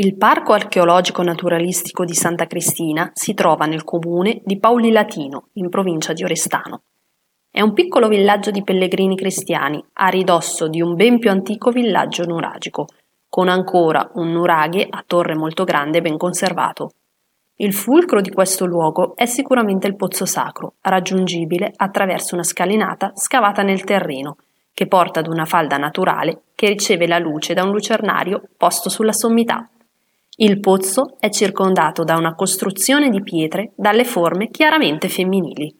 Il Parco archeologico naturalistico di Santa Cristina si trova nel comune di Pauli Latino, in provincia di Orestano. È un piccolo villaggio di pellegrini cristiani a ridosso di un ben più antico villaggio nuragico, con ancora un nuraghe a torre molto grande ben conservato. Il fulcro di questo luogo è sicuramente il pozzo sacro, raggiungibile attraverso una scalinata scavata nel terreno, che porta ad una falda naturale che riceve la luce da un lucernario posto sulla sommità. Il pozzo è circondato da una costruzione di pietre dalle forme chiaramente femminili.